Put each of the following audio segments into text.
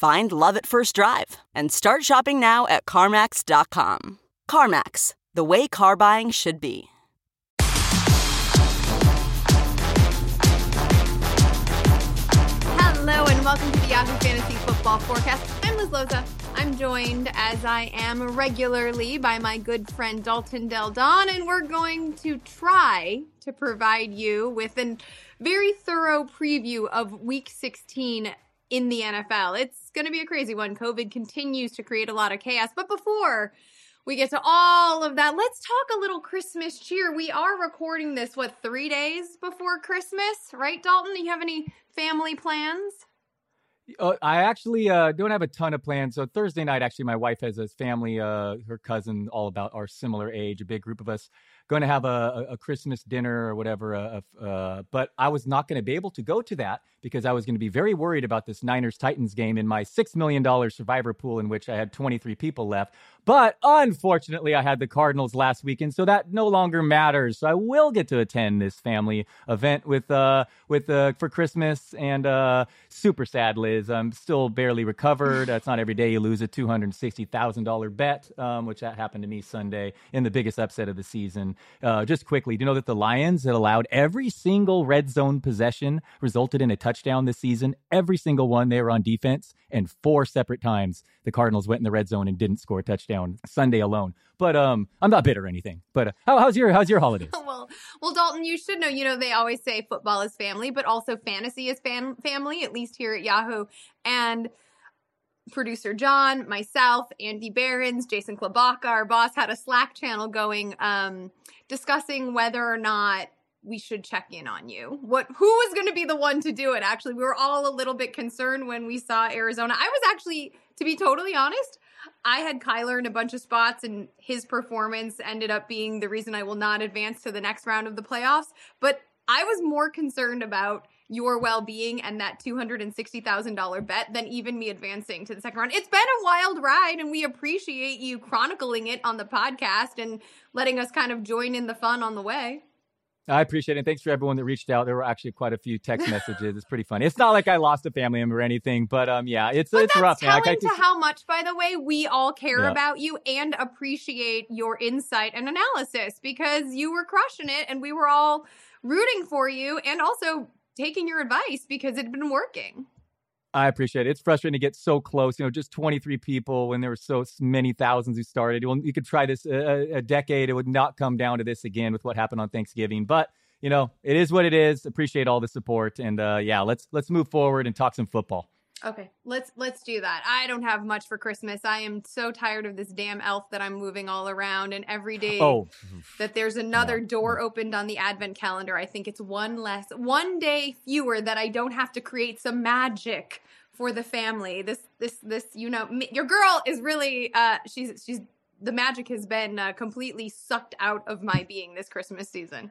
Find love at first drive and start shopping now at CarMax.com. CarMax, the way car buying should be. Hello and welcome to the Yahoo Fantasy Football Forecast. I'm Liz Loza. I'm joined, as I am regularly, by my good friend Dalton Del Don, and we're going to try to provide you with a very thorough preview of Week 16 in the NFL. It's going to be a crazy one. COVID continues to create a lot of chaos. But before we get to all of that, let's talk a little Christmas cheer. We are recording this, what, three days before Christmas, right, Dalton? Do you have any family plans? Uh, I actually uh, don't have a ton of plans. So Thursday night, actually, my wife has a family, uh, her cousin, all about our similar age, a big group of us, going to have a, a, Christmas dinner or whatever. Uh, uh, but I was not going to be able to go to that because I was going to be very worried about this Niners Titans game in my $6 million survivor pool in which I had 23 people left. But unfortunately, I had the Cardinals last weekend, so that no longer matters. So I will get to attend this family event with uh with uh for Christmas and uh super sad, Liz. I'm still barely recovered. It's not every day you lose a two hundred sixty thousand dollar bet, um, which that happened to me Sunday in the biggest upset of the season. Uh, just quickly, do you know that the Lions that allowed every single red zone possession resulted in a touchdown this season? Every single one. They were on defense, and four separate times the Cardinals went in the red zone and didn't score a touchdown Sunday alone. But um, I'm not bitter or anything. But uh, how, how's your how's your holidays? well, well, Dalton, you should know. You know they always say football is family, but also fantasy is fam- family. At least here at Yahoo and producer John, myself, Andy Behrens, Jason Klabaka, our boss, had a Slack channel going um, discussing whether or not we should check in on you. What who was going to be the one to do it? Actually, we were all a little bit concerned when we saw Arizona. I was actually, to be totally honest, I had Kyler in a bunch of spots, and his performance ended up being the reason I will not advance to the next round of the playoffs. But I was more concerned about your well being and that $260,000 bet than even me advancing to the second round. It's been a wild ride, and we appreciate you chronicling it on the podcast and letting us kind of join in the fun on the way. I appreciate it. Thanks for everyone that reached out. There were actually quite a few text messages. It's pretty funny. It's not like I lost a family member or anything, but um, yeah, it's but it's rough. Telling man. to how much, by the way, we all care yeah. about you and appreciate your insight and analysis because you were crushing it, and we were all rooting for you, and also taking your advice because it had been working. I appreciate it. It's frustrating to get so close. You know, just 23 people when there were so many thousands who started. Well, you could try this a, a, decade. It would not come down to this again with what happened on Thanksgiving. But you know, it is what it is. Appreciate all the support, and uh, yeah, let's let's move forward and talk some football. Okay, let's let's do that. I don't have much for Christmas. I am so tired of this damn elf that I'm moving all around, and every day oh. that there's another yeah. door opened on the advent calendar, I think it's one less, one day fewer that I don't have to create some magic for the family. This this this you know, me, your girl is really uh she's she's the magic has been uh, completely sucked out of my being this Christmas season.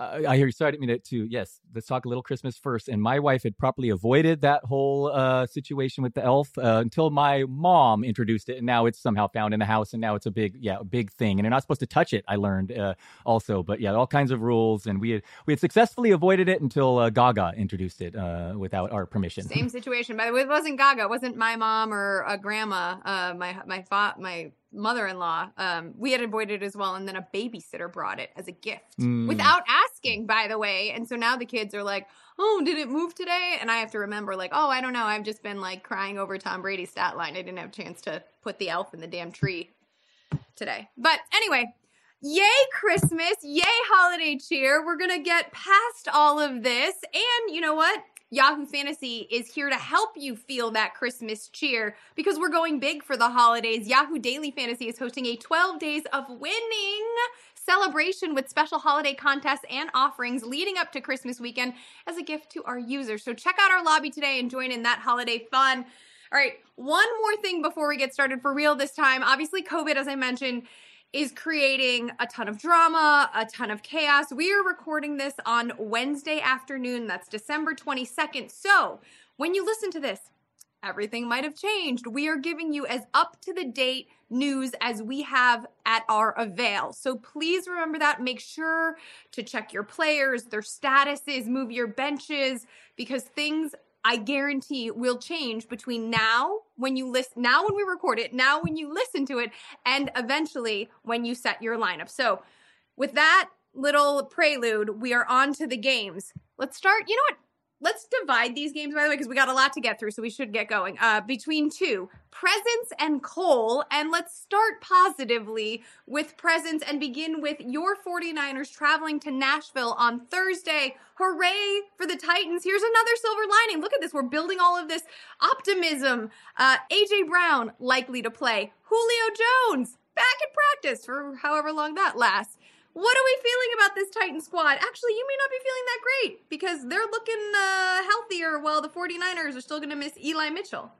I hear you. Sorry, I didn't mean it to. Yes, let's talk a little Christmas first. And my wife had properly avoided that whole uh, situation with the elf uh, until my mom introduced it, and now it's somehow found in the house, and now it's a big, yeah, a big thing. And you're not supposed to touch it. I learned uh, also, but yeah, all kinds of rules, and we had we had successfully avoided it until uh, Gaga introduced it uh, without our permission. Same situation, by the way. It wasn't Gaga. It wasn't my mom or a grandma. My my fa- my mother-in-law um, we had avoided it as well and then a babysitter brought it as a gift Mm. without asking by the way. And so now the kids are like oh did it move today? And i have to remember like oh i don't know. I've just been like crying over tom brady's stat line. I didn't have a chance to put the elf in the damn tree today. But anyway yay christmas yay holiday cheer. We're gonna get past all of this. And you know what Yahoo Fantasy is here to help you feel that Christmas cheer because we're going big for the holidays. Yahoo Daily Fantasy is hosting a 12 days of winning celebration with special holiday contests and offerings leading up to Christmas weekend as a gift to our users. So check out our lobby today and join in that holiday fun. All right, one more thing before we get started for real this time. Obviously, COVID, as I mentioned, is creating a ton of drama, a ton of chaos. We are recording this on Wednesday afternoon. That's December 22nd. So when you listen to this, everything might have changed. We are giving you as up to the date news as we have at our avail. So please remember that. Make sure to check your players, their statuses, move your benches, because things I guarantee will change between now when you listen, now when we record it, now when you listen to it, and eventually when you set your lineup. So, with that little prelude, we are on to the games. Let's start. You know what? Let's divide these games, by the way, because we got a lot to get through, so we should get going. Uh, between two, Presents and Coal. And let's start positively with Presents and begin with your 49ers traveling to Nashville on Thursday. Hooray for the Titans. Here's another silver lining. Look at this. We're building all of this optimism. Uh, AJ Brown likely to play. Julio Jones back in practice for however long that lasts. What are we feeling about this Titan squad? Actually, you may not be feeling that great because they're looking uh, healthier while the 49ers are still going to miss Eli Mitchell.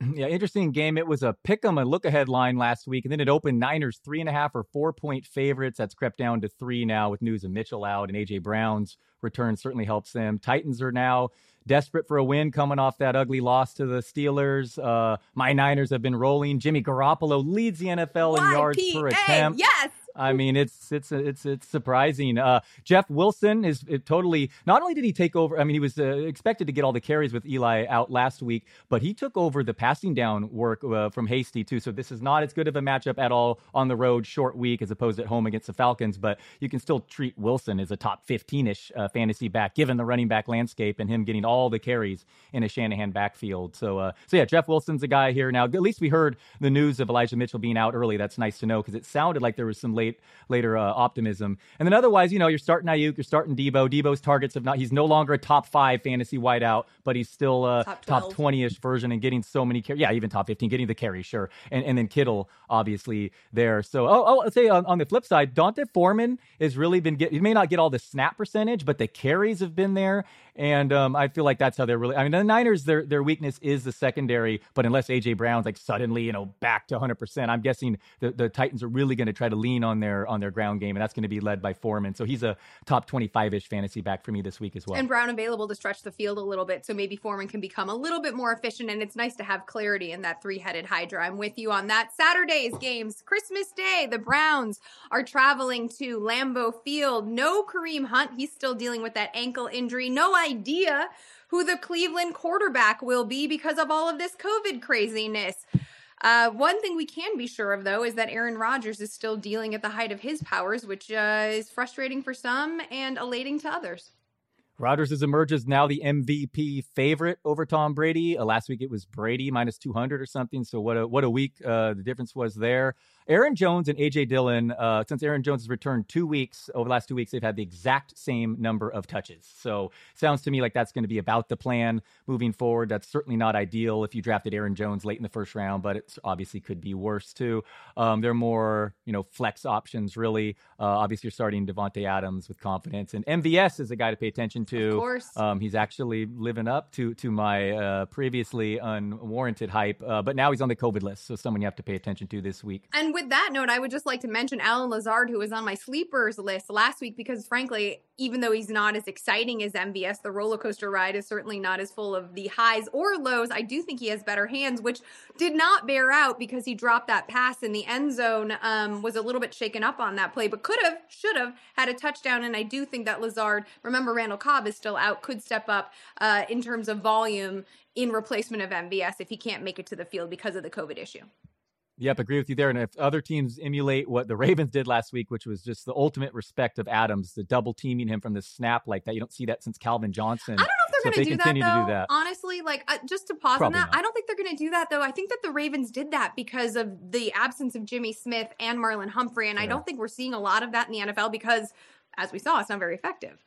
Yeah, interesting game. It was a pick 'em and look ahead line last week, and then it opened Niners three and a half or four point favorites. That's crept down to three now with news of Mitchell out and AJ Brown's return certainly helps them. Titans are now desperate for a win coming off that ugly loss to the Steelers. Uh, my Niners have been rolling. Jimmy Garoppolo leads the NFL in yards per attempt. Yes. I mean, it's it's it's it's surprising. Uh, Jeff Wilson is totally. Not only did he take over, I mean, he was uh, expected to get all the carries with Eli out last week, but he took over the passing down work uh, from Hasty too. So this is not as good of a matchup at all on the road, short week as opposed at home against the Falcons. But you can still treat Wilson as a top 15ish uh, fantasy back, given the running back landscape and him getting all the carries in a Shanahan backfield. So uh, so yeah, Jeff Wilson's a guy here now. At least we heard the news of Elijah Mitchell being out early. That's nice to know because it sounded like there was some late later uh, optimism. And then otherwise, you know, you're starting Aiyuk, you're starting Deebo. Deebo's targets have not. He's no longer a top five fantasy wideout, but he's still a Top top 12. 20 ish version and getting so many carries. Yeah, even top 15, getting the carry, sure. And and then Kittle obviously there. So oh oh, let's say on, on the flip side, D'Onta Foreman has really been get. He may not get all the snap percentage, but the carries have been there. And um, I feel like that's how they're really. I mean, the Niners, their their weakness is the secondary, but unless AJ Brown's like suddenly, you know, back to 100, percent I'm guessing the, the Titans are really going to try to lean on their on their ground game, and that's going to be led by Foreman. So he's a top 25 ish fantasy back for me this week as well. And Brown available to stretch the field a little bit, so maybe Foreman can become a little bit more efficient. And it's nice to have clarity in that three headed Hydra. I'm with you on that. Saturday's games, Christmas Day, the Browns are traveling to Lambeau Field. No Kareem Hunt. He's still dealing with that ankle injury. No idea who the Cleveland quarterback will be because of all of this COVID craziness. Uh, one thing we can be sure of, though, is that Aaron Rodgers is still dealing at the height of his powers, which uh, is frustrating for some and elating to others. Rodgers has emerged as now the MVP favorite over Tom Brady. Uh, last week it was Brady minus 200 or something. So what a what a week uh, the difference was there. Aaron Jones and AJ Dillon, uh, since Aaron Jones has returned two weeks over the last two weeks, they've had the exact same number of touches. So sounds to me like that's going to be about the plan moving forward. That's certainly not ideal if you drafted Aaron Jones late in the first round, but it obviously could be worse too. Um, they're more you know flex options really. Uh, obviously, you're starting Davante Adams with confidence, and MVS is a guy to pay attention to. Of course. Um, he's actually living up to to my uh, previously unwarranted hype, uh, but now he's on the COVID list, so someone you have to pay attention to this week. And with that note, I would just like to mention Allen Lazard, who was on my sleepers list last week, because frankly, even though he's not as exciting as MVS, the roller coaster ride is certainly not as full of the highs or lows. I do think he has better hands, which did not bear out because he dropped that pass in the end zone, um, was a little bit shaken up on that play, but could have, should have had a touchdown. And I do think that Lazard, remember Randall Cobb is still out, could step up uh, in terms of volume in replacement of MVS if he can't make it to the field because of the COVID issue. Yep, agree with you there. And if other teams emulate what the Ravens did last week, which was just the ultimate respect of Adams, the double teaming him from the snap like that, you don't see that since Calvin Johnson. I don't know if they're So going to do that though. do that- Honestly, like uh, just to pause Probably on that, not. I don't think they're going to do that though. I think that the Ravens did that because of the absence of Jimmy Smith and Marlon Humphrey, and I don't think we're seeing a lot of that in the NFL because, as we saw, it's not very effective.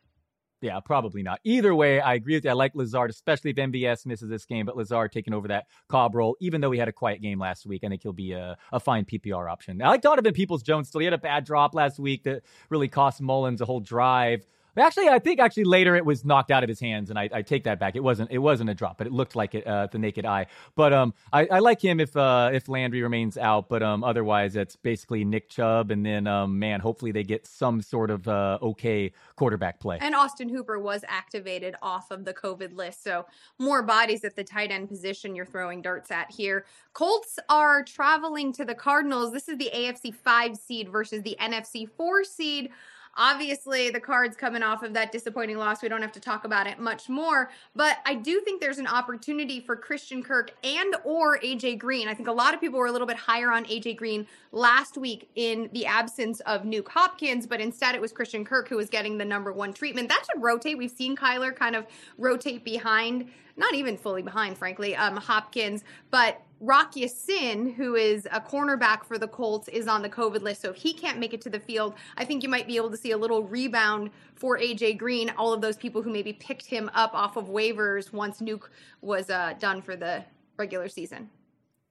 Yeah, probably not. Either way, I agree with you. I like Lazard, especially if MVS misses this game, but Lazard taking over that Cobb role, even though he had a quiet game last week, I think he'll be a, a fine PPR option. I like Donovan Peoples Jones still. He had a bad drop last week that really cost Mullens a whole drive. Actually, I think actually later it was knocked out of his hands, and I, I take that back. It wasn't it wasn't a drop, but it looked like it uh, the naked eye. But um, I, I like him if uh, if Landry remains out, but um, otherwise it's basically Nick Chubb, and then um, man, hopefully they get some sort of uh, okay quarterback play. And Austin Hooper was activated off of the COVID list. So more bodies at the tight end position you're throwing darts at here. Colts are traveling to the Cardinals. This is the AFC 5 seed versus the NFC 4 seed. Obviously, the cards coming off of that disappointing loss. We don't have to talk about it much more, but I do think there's an opportunity for Christian Kirk and or AJ Green. I think a lot of people were a little bit higher on AJ Green last week in the absence of Nuke Hopkins, but instead it was Christian Kirk who was getting the number one treatment. That should rotate. We've seen Kyler kind of rotate behind, not even fully behind, frankly, um, Hopkins, but Rock Sin, who is a cornerback for the Colts, is on the COVID list. So if he can't make it to the field, I think you might be able to see a little rebound for AJ Green. All of those people who maybe picked him up off of waivers once Nuke was uh, done for the regular season.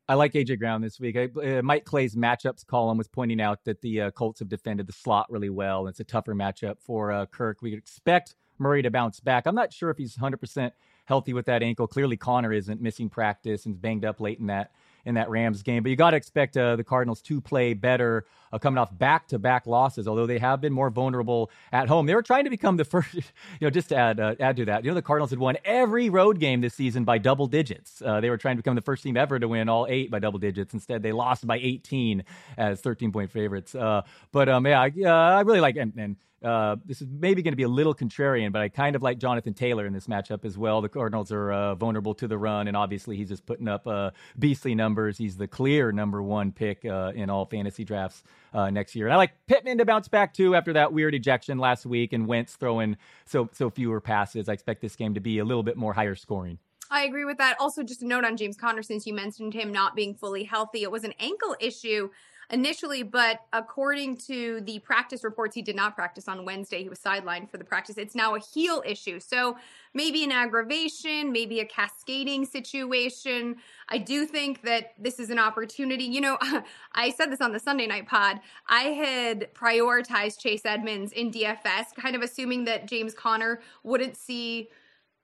I like AJ Brown this week. I, uh, Mike Clay's matchups column was pointing out that the uh, Colts have defended the slot really well. It's a tougher matchup for uh, Kirk. We expect Murray to bounce back. I'm not sure if he's 100% healthy with that ankle. Clearly, Conner isn't missing practice and banged up late in that in that Rams game. But you got to expect uh, the Cardinals to play better uh, coming off back to back losses. Although they have been more vulnerable at home, they were trying to become the first. You know, just to add uh, add to that, you know, the Cardinals had won every road game this season by double digits. Uh, they were trying to become the first team ever to win all eight by double digits. Instead, they lost by 18 as 13 point favorites. Uh, but um, yeah, I, uh, I really like and. and uh, this is maybe going to be a little contrarian, but I kind of like Jonathan Taylor in this matchup as well. The Cardinals are uh, vulnerable to the run, and obviously he's just putting up uh, beastly numbers. He's the clear number one pick uh, in all fantasy drafts uh, next year. And I like Pittman to bounce back too after that weird ejection last week, and Wentz throwing so so fewer passes. I expect this game to be a little bit more higher scoring. I agree with that. Also, just a note on James Conner, since you mentioned him not being fully healthy, it was an ankle issue initially, but according to the practice reports, he did not practice on Wednesday. He was sidelined for the practice. It's now a heel issue. So maybe an aggravation, maybe a cascading situation. I do think that this is an opportunity. You know, I said this on the Sunday night pod. I had prioritized Chase Edmonds in DFS, kind of assuming that James Conner wouldn't see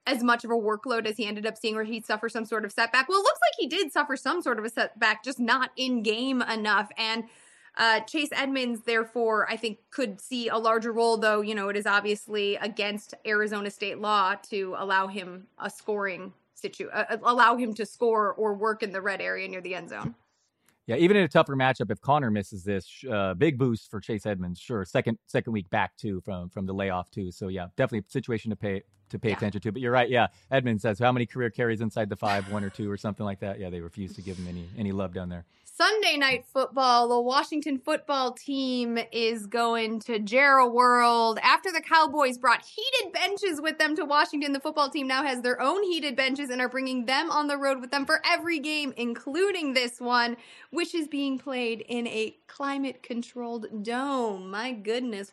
as much of a workload as he ended up seeing, where he'd suffer some sort of setback. Well, it looks like he did suffer some sort of a setback, just not in game enough. And uh, Chase Edmonds, therefore, I think could see a larger role, though, you know, it is obviously against Arizona state law to allow him a scoring situ, uh, allow him to score or work in the red area near the end zone. Yeah, even in a tougher matchup, if Conner misses this, uh, big boost for Chase Edmonds. Sure, second second week back too from from the layoff too. So yeah, definitely a situation to pay to pay Yeah. attention to. But you're right. Yeah, Edmund says how many career carries inside the five, one or two or something like that. Yeah, they refuse to give him any any love down there. Sunday night football, the Washington football team is going to Jerry World. After the Cowboys brought heated benches with them to Washington, the football team now has their own heated benches and are bringing them on the road with them for every game, including this one, which is being played in a climate controlled dome. My goodness.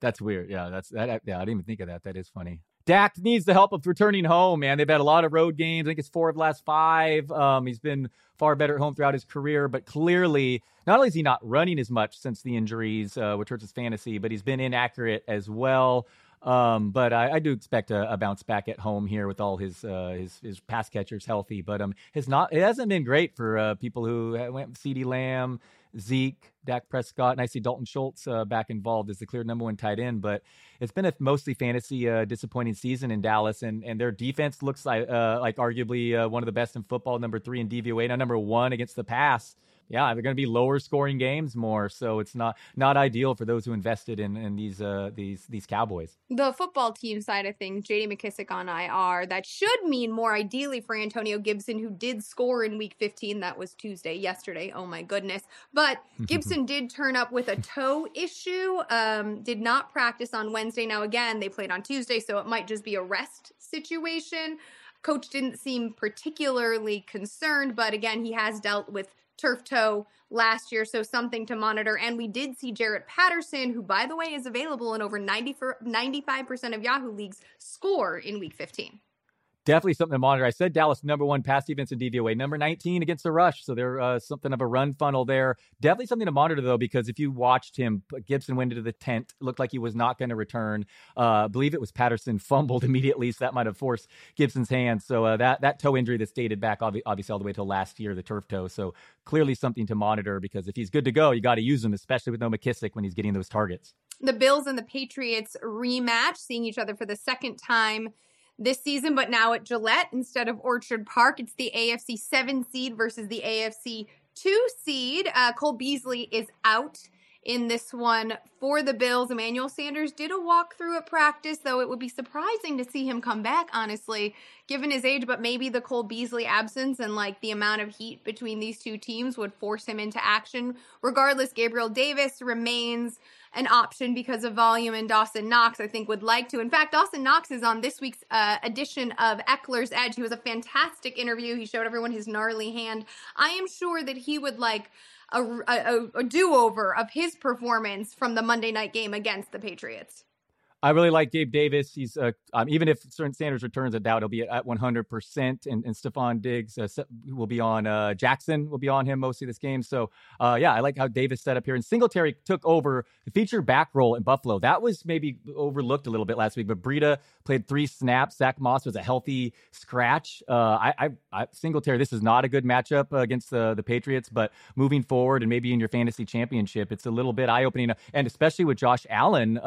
That's weird. Yeah, that's that. Yeah, I didn't even think of that. That is funny. Dak needs the help of returning home, man. They've had a lot of road games. I think it's four of the last five. Um, he's been far better at home throughout his career, but clearly, not only is he not running as much since the injuries, uh, which hurts his fantasy, but he's been inaccurate as well. Um, but I, I do expect a, a bounce back at home here with all his uh, his his pass catchers healthy. But um, his not it hasn't been great for uh, people who went with CeeDee Lamb, Zeke, Dak Prescott, and I see Dalton Schultz uh, back involved as the clear number one tight end. But it's been a mostly fantasy uh, disappointing season in Dallas, and and their defense looks like uh, like arguably uh, one of the best in football, number three in DVOA, now number one against the pass. Yeah, they're going to be lower scoring games more, so it's not not ideal for those who invested in in these uh these these Cowboys. The football team side of things, J.D. McKissic on IR, that should mean more ideally for Antonio Gibson, who did score in Week 15. That was Tuesday, yesterday. Oh my goodness! But Gibson did turn up with a toe issue. Um, did not practice on Wednesday. Now again, they played on Tuesday, so it might just be a rest situation. Coach didn't seem particularly concerned, but again, he has dealt with turf toe last year, so something to monitor. And we did see Jaret Patterson, who, by the way, is available in over 90 95% of Yahoo leagues, score in week 15 definitely something to monitor. I said Dallas number one pass defense in DVOA, number 19 against the rush. So they're uh, something of a run funnel there. Definitely something to monitor though, because if you watched him, Gibson went into the tent, looked like he was not going to return. Uh, believe it was Patterson fumbled immediately, so that might have forced Gibson's hand. So uh, that that toe injury that's dated back obviously all the way till last year, the turf toe. So clearly something to monitor because if he's good to go, you got to use him, especially with no McKissic when he's getting those targets. The Bills and the Patriots rematch, seeing each other for the second time this season, but now at Gillette instead of Orchard Park. It's the AFC 7 seed versus the AFC 2 seed. Uh, Cole Beasley is out in this one for the Bills. Emmanuel Sanders did a walkthrough at practice, though it would be surprising to see him come back, honestly, given his age. But maybe the Cole Beasley absence and like the amount of heat between these two teams would force him into action. Regardless, Gabriel Davis remains an option because of volume, and Dawson Knox, I think, would like to. In fact, Dawson Knox is on this week's uh, edition of Eckler's Edge. He was a fantastic interview. He showed everyone his gnarly hand. I am sure that he would like a, a, a do over of his performance from the Monday night game against the Patriots. I really like Gabe Davis. He's uh, um, even if certain Sanders returns, I doubt he'll be at 100. percent And and Stefon Diggs uh, will be on. Uh, Jackson will be on him mostly this game. So uh, yeah, I like how Davis set up here. And Singletary took over the feature back role in Buffalo. That was maybe overlooked a little bit last week. But Breida played three snaps. Zach Moss was a healthy scratch. Uh, I, I, I, Singletary. This is not a good matchup uh, against the the Patriots. But moving forward and maybe in your fantasy championship, it's a little bit eye opening. And especially with Josh Allen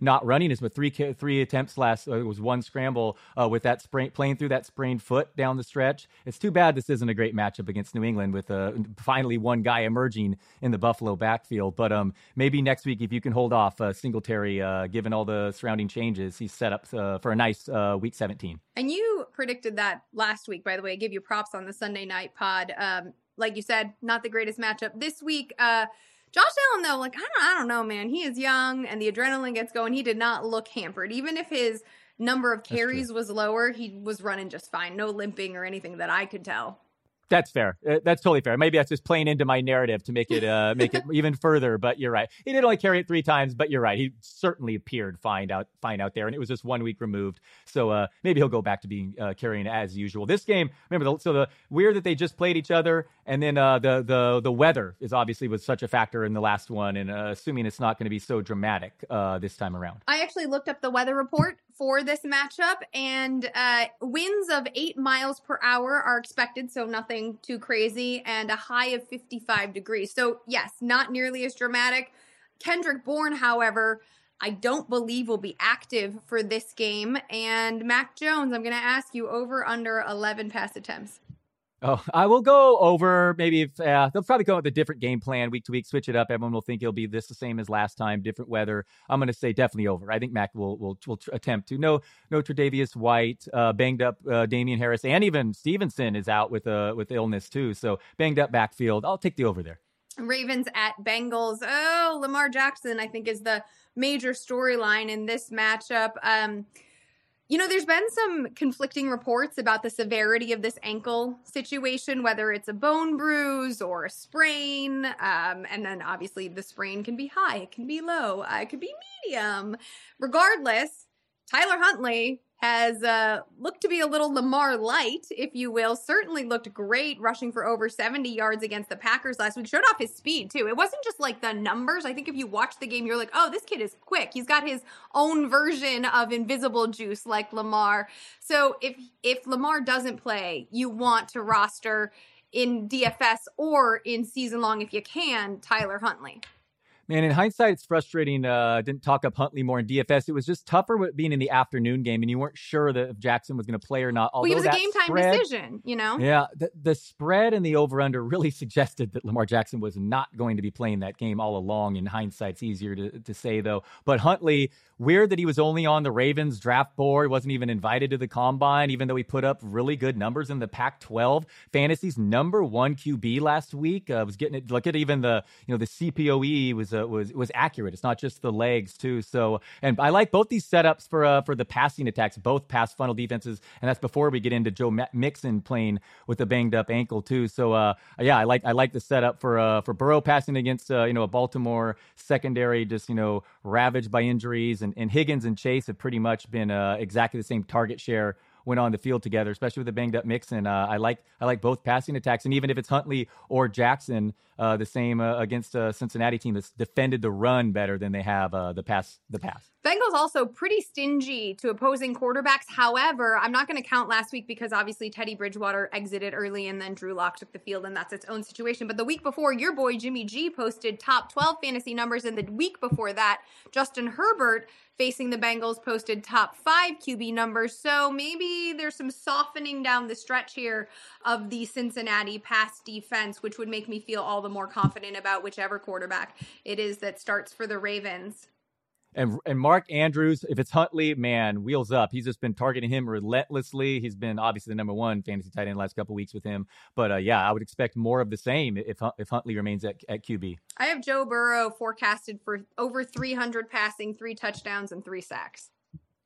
not running with three three attempts last. Uh, it was one scramble uh, with that sprain, playing through that sprained foot down the stretch. It's too bad this isn't a great matchup against New England with uh, finally one guy emerging in the Buffalo backfield. But um, maybe next week if you can hold off uh, Singletary, uh, given all the surrounding changes, he's set up uh, for a nice week 17. And you predicted that last week, by the way. I give you props on the Sunday night pod. Um, like you said, not the greatest matchup this week. Josh Allen, though, like I don't, I don't know, man. He is young, and the adrenaline gets going. He did not look hampered, even if his number of carries was lower. He was running just fine, no limping or anything that I could tell. That's fair. Uh, that's totally fair. Maybe that's just playing into my narrative to make it uh, make it even further. But you're right. He did only carry it three times, but you're right. He certainly appeared fine out fine out there, and it was just one week removed. So uh, maybe he'll go back to being uh, carrying as usual. This game, remember, the, so the weird that they just played each other, and then uh, the the the weather is obviously was such a factor in the last one, and uh, assuming it's not going to be so dramatic this time around. I actually looked up the weather report for this matchup, and winds of eight miles per hour are expected. So nothing too crazy, and a high of 55 degrees. So, yes, not nearly as dramatic. Kendrick Bourne, however, I don't believe will be active for this game. And Mac Jones, I'm going to ask you over under 11 pass attempts. Oh, I will go over maybe if uh, they'll probably go with a different game plan week to week, switch it up. Everyone will think it'll be this the same as last time, different weather. I'm going to say definitely over. I think Mac will will, will attempt to. No, no Tre'Davious White, uh, banged up uh, Damien Harris, and even Stevenson is out with uh, with illness too. So banged up backfield. I'll take the over there. Ravens at Bengals. Oh, Lamar Jackson, I think is the major storyline in this matchup. Um, you know, there's been some conflicting reports about the severity of this ankle situation, whether it's a bone bruise or a sprain. Um, and then obviously the sprain can be high, it can be low, uh, it could be medium. Regardless, Tyler Huntley has uh, looked to be a little Lamar light, if you will. Certainly looked great rushing for over 70 yards against the Packers last week. Showed off his speed, too. It wasn't just like the numbers. I think if you watch the game, you're like, oh, this kid is quick. He's got his own version of invisible juice like Lamar. So if if Lamar doesn't play, you want to roster in DFS or in season long if you can, Tyler Huntley. Man, in hindsight, it's frustrating. Uh, didn't talk up Huntley more in DFS. It was just tougher with being in the afternoon game, and you weren't sure that if Jackson was going to play or not. Although well, it was a game time spread, decision, you know. Yeah, the, the spread and the over under really suggested that Lamar Jackson was not going to be playing that game all along. In hindsight, it's easier to, to say though. But Huntley, weird that he was only on the Ravens draft board, He wasn't even invited to the combine, even though he put up really good numbers in the Pac-12 fantasy's number one QB last week. Uh, was getting it. Look at even the you know the CPOE was uh, was was accurate. It's not just the legs too. So, and I like both these setups for uh, for the passing attacks, both pass funnel defenses, and that's before we get into Joe Mixon playing with a banged up ankle too. So, uh, yeah, I like I like the setup for uh, for Burrow passing against uh, you know a Baltimore secondary just you know ravaged by injuries, and, and Higgins and Chase have pretty much been uh, exactly the same target share went on the field together, especially with the banged up Mixon. Uh, I like I like both passing attacks, and even if it's Huntley or Jackson, uh, the same uh, against a Cincinnati team that's defended the run better than they have uh, the pass. The pass. Bengals also pretty stingy to opposing quarterbacks. However, I'm not going to count last week because obviously Teddy Bridgewater exited early and then Drew Lock took the field, and that's its own situation. But the week before, your boy Jimmy G posted top 12 fantasy numbers, and the week before that, Justin Herbert facing the Bengals posted top five QB numbers. So maybe there's some softening down the stretch here of the Cincinnati pass defense, which would make me feel all the more confident about whichever quarterback it is that starts for the Ravens. And and Mark Andrews, if it's Huntley, man, wheels up. He's just been targeting him relentlessly. He's been obviously the number one fantasy tight end the last couple weeks with him. But uh, yeah, I would expect more of the same if if Huntley remains at, at QB. I have Joe Burrow forecasted for over 300 passing, three touchdowns, and three sacks.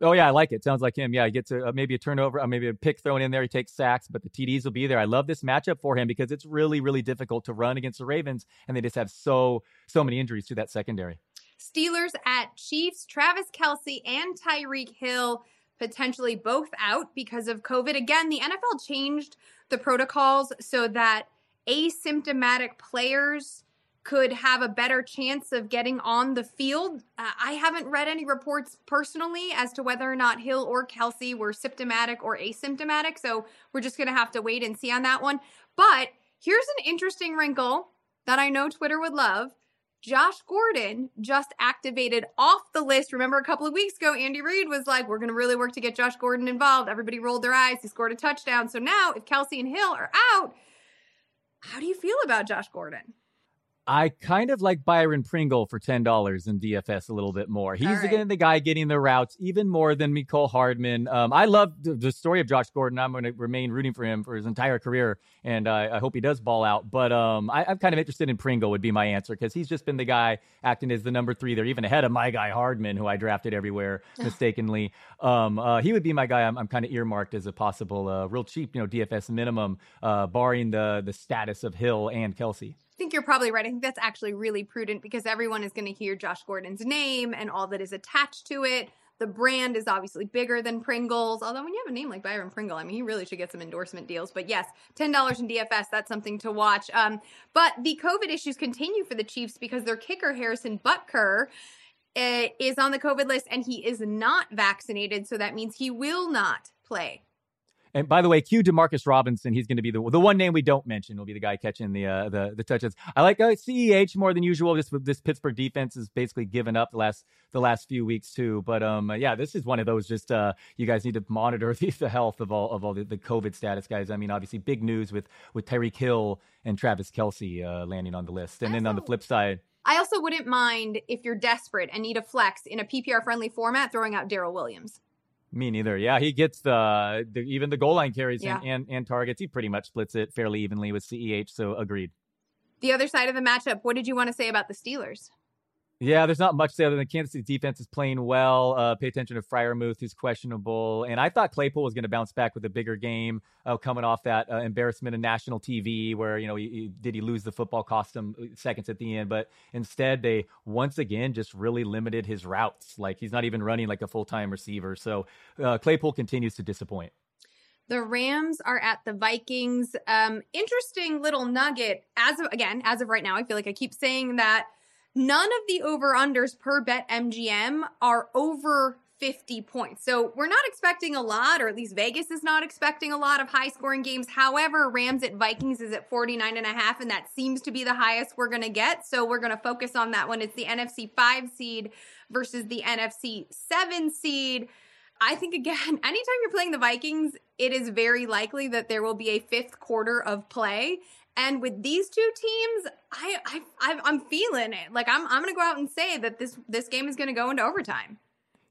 Oh yeah, I like it. Sounds like him. Yeah, he gets a, maybe a turnover, uh, maybe a pick thrown in there. He takes sacks, but the TDs will be there. I love this matchup for him because it's really, really difficult to run against the Ravens, and they just have so so many injuries to that secondary. Steelers at Chiefs. Travis Kelce and Tyreek Hill potentially both out because of COVID. Again, the NFL changed the protocols so that asymptomatic players could have a better chance of getting on the field. Uh, I haven't read any reports personally as to whether or not Hill or Kelce were symptomatic or asymptomatic. So we're just going to have to wait and see on that one. But here's an interesting wrinkle that I know Twitter would love. Josh Gordon just activated off the list. Remember a couple of weeks ago, Andy Reid was like, we're going to really work to get Josh Gordon involved. Everybody rolled their eyes. He scored a touchdown. So now, if Kelce and Hill are out, how do you feel about Josh Gordon? I kind of like Byron Pringle for ten dollars in DFS a little bit more. He's right. again the guy getting the routes even more than Mecole Hardman. Um, I love the, the, story of Josh Gordon. I'm going to remain rooting for him for his entire career, and uh, I hope he does ball out. But um, I, am kind of interested in Pringle would be my answer because he's just been the guy acting as the number three there, even ahead of my guy Hardman, who I drafted everywhere mistakenly. Um, uh, he would be my guy. I'm, I'm kind of earmarked as a possible uh, real cheap, you know, DFS minimum, uh, barring the the status of Hill and Kelce think you're probably right. I think that's actually really prudent because everyone is going to hear Josh Gordon's name and all that is attached to it. The brand is obviously bigger than Pringles. Although when you have a name like Byron Pringle, I mean, he really should get some endorsement deals. But yes, ten dollars in DFS, that's something to watch. Um, but the COVID issues continue for the Chiefs because their kicker Harrison Butker uh, is on the COVID list and he is not vaccinated, so that means he will not play and by the way, Q Demarcus Robinson, he's going to be the the one name we don't mention will be the guy catching the uh, the the touches. I like uh, CEH more than usual. This this Pittsburgh defense has basically given up the last the last few weeks too. But um, yeah, this is one of those. Just uh, you guys need to monitor the, the health of all of all the, the COVID status, guys. I mean, obviously, big news with with Tyreek Hill and Travis Kelce uh, landing on the list, and then on the flip side. I also wouldn't mind if you're desperate and need a flex in a PPR friendly format, throwing out Darrel Williams. Me neither. Yeah, he gets the, the even the goal line carries yeah. and, and, and targets. He pretty much splits it fairly evenly with CEH. So agreed. The other side of the matchup. What did you want to say about the Steelers? Yeah, there's not much to say other than Kansas City defense is playing well. Uh, pay attention to Freiermuth, who's questionable. And I thought Claypool was going to bounce back with a bigger game uh, coming off that uh, embarrassment in national TV where, you know, he, he, did he lose the football, cost him uh, seconds at the end. But instead, they once again just really limited his routes. Like he's not even running like a full time receiver. So uh, Claypool continues to disappoint. The Rams are at the Vikings. Um, interesting little nugget. As of, again, as of right now, I feel like I keep saying that None of the over unders per BetMGM are over 50 points. So we're not expecting a lot, or at least Vegas is not expecting a lot of high scoring games. However, Rams at Vikings is at 49 and a half, and that seems to be the highest we're going to get. So we're going to focus on that one. It's the NFC 5 seed versus the NFC 7 seed. I think again, anytime you're playing the Vikings, it is very likely that there will be a fifth quarter of play. And with these two teams, I, I, I am feeling it. Like I'm, I'm to go out and say that this, this game is to go into overtime.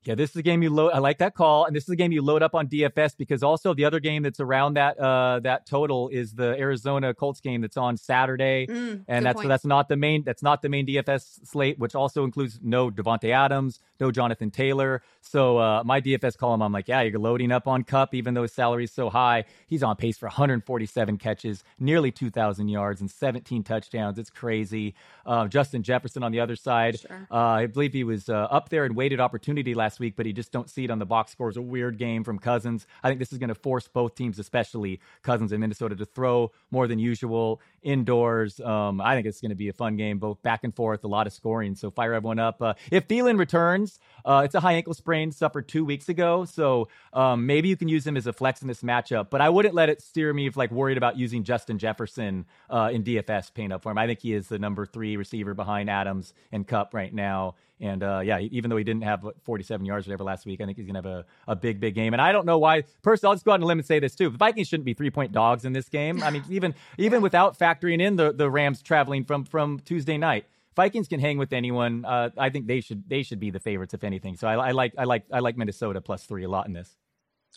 Yeah, this is a game you load. I like that call, and this is a game you load up on DFS because also the other game that's around that uh, that total is the Arizona Colts game that's on Saturday, mm, and that's that's not the main that's not the main DFS slate, which also includes no Davante Adams, no Jonathan Taylor. So uh, my DFS column, I'm like, yeah, you're loading up on Kupp, even though his salary is so high. He's on pace for 147 catches, nearly 2,000 yards, and 17 touchdowns. It's crazy. Uh, Justin Jefferson on the other side, sure. Uh, I believe he was uh, up there and weighted opportunity last last week, but he just don't see it on the box score. It's a weird game from Cousins. I think this is going to force both teams, especially Cousins and Minnesota, to throw more than usual indoors. Um, I think it's going to be a fun game, both back and forth, a lot of scoring. So fire everyone up. Uh, if Thielen returns, uh, it's a high ankle sprain suffered two weeks ago, so um, maybe you can use him as a flex in this matchup. But I wouldn't let it steer me if like worried about using Justin Jefferson uh, in DFS paint up for him. I think he is the number three receiver behind Adams and Kupp right now. And uh, yeah, even though he didn't have 47 yards or whatever last week, I think he's going to have a, a big, big game. And I don't know why. Personally, I'll just go out on a limb and say this too: the Vikings shouldn't be three point dogs in this game. I mean, even even without factoring in the the Rams traveling from from Tuesday night. Vikings can hang with anyone. Uh, I think they should they should be the favorites if anything. So I, I like I like I like Minnesota plus three a lot in this.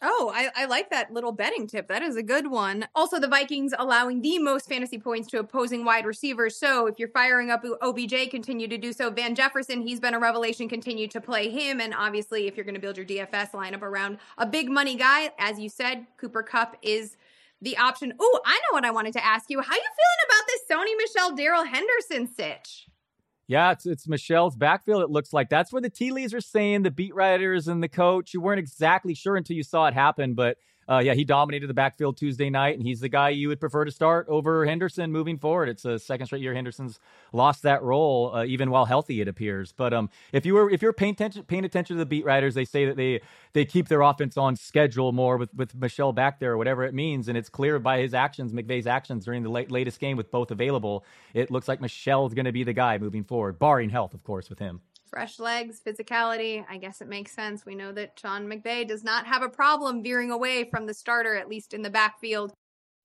Oh, I, I, like that little betting tip. That is a good one. Also, the Vikings allowing the most fantasy points to opposing wide receivers. So if you're firing up OBJ, continue to do so. Van Jefferson, he's been a revelation. Continue to play him. And obviously, if you're going to build your DFS lineup around a big money guy, as you said, Cooper Kupp is the option. Oh, I know what I wanted to ask you. How you feeling about this Sony Michel Darrell Henderson sitch? Yeah, it's it's Michel's backfield. It looks like that's where the tea leaves are saying the beat writers and the coach. You weren't exactly sure until you saw it happen, but uh, yeah, he dominated the backfield Tuesday night, and he's the guy you would prefer to start over Henderson moving forward. It's a second straight year Henderson's lost that role, uh, even while healthy, it appears. But um, if you were if you're paying attention paying attention to the beat writers, they say that they they keep their offense on schedule more with with Michel back there, or whatever it means, and it's clear by his actions, McVay's actions during the late, latest game with both available. It looks like Michel's going to be the guy moving forward, barring health, of course, with him fresh legs, physicality. I guess it makes sense. We know that Sean McVay does not have a problem veering away from the starter, at least in the backfield.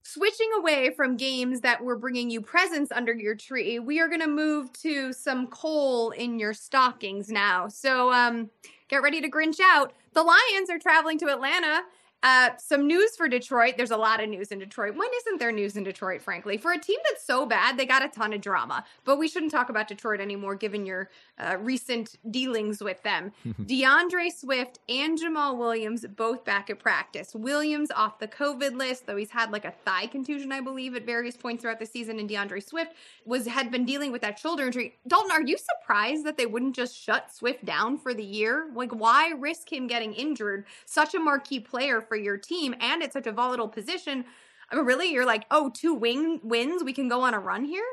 Switching away from games that were bringing you presents under your tree, we are going to move to some coal in your stockings now. So, um, get ready to Grinch out. The Lions are traveling to Atlanta uh, some news for Detroit. There's a lot of news in Detroit. When isn't there news in Detroit, frankly? For a team that's so bad, they got a ton of drama. But we shouldn't talk about Detroit anymore, given your uh, recent dealings with them. D'Andre Swift and Jamaal Williams both back at practice. Williams off the COVID list, though he's had like a thigh contusion, I believe, at various points throughout the season. And D'Andre Swift was had been dealing with that shoulder injury. Dalton, are you surprised that they wouldn't just shut Swift down for the year? Like, why risk him getting injured? Such a marquee player for your team and it's such a volatile position. I mean, really, you're like, oh, two wing wins, we can go on a run here.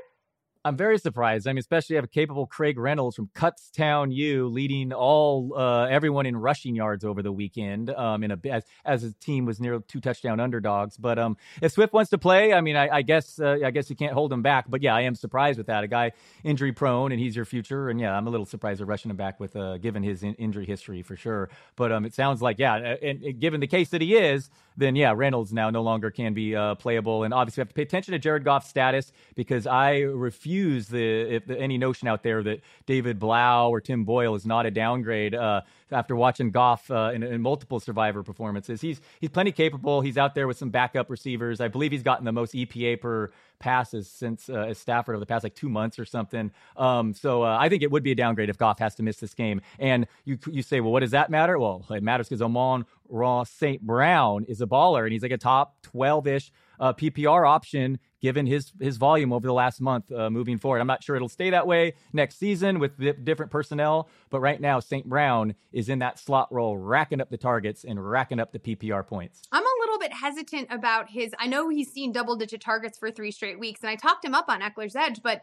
I'm very surprised. I mean, especially have a capable Craig Reynolds from Kutztown U leading all uh, everyone in rushing yards over the weekend. Um, in a as as his team was near two touchdown underdogs. But um, if Swift wants to play, I mean, I, I guess uh, I guess you can't hold him back. But yeah, I am surprised with that. A guy injury prone, and he's your future. And yeah, I'm a little surprised they're rushing him back with uh, given his in- injury history for sure. But um, it sounds like yeah, and, and, given the case that he is, then yeah, Reynolds now no longer can be uh, playable. And obviously, we have to pay attention to Jared Goff's status because I refuse the if the, any notion out there that David Blough or Tim Boyle is not a downgrade. Uh, after watching Goff uh, in, in, multiple Survivor performances, he's he's plenty capable. He's out there with some backup receivers. I believe he's gotten the most EPA per passes since uh, as Stafford over the past like two months or something. Um, so uh, I think it would be a downgrade if Goff has to miss this game. And you you say, well, what does that matter? Well, it matters because Amon-Ra St. Brown is a baller and he's like a top twelve ish uh, PPR option given his his volume over the last month uh, moving forward. I'm not sure it'll stay that way next season with different personnel, but right now St. Brown is in that slot role, racking up the targets and racking up the PPR points. I'm a little bit hesitant about his. I know he's seen double digit targets for three straight weeks, and I talked him up on Eckler's Edge, but.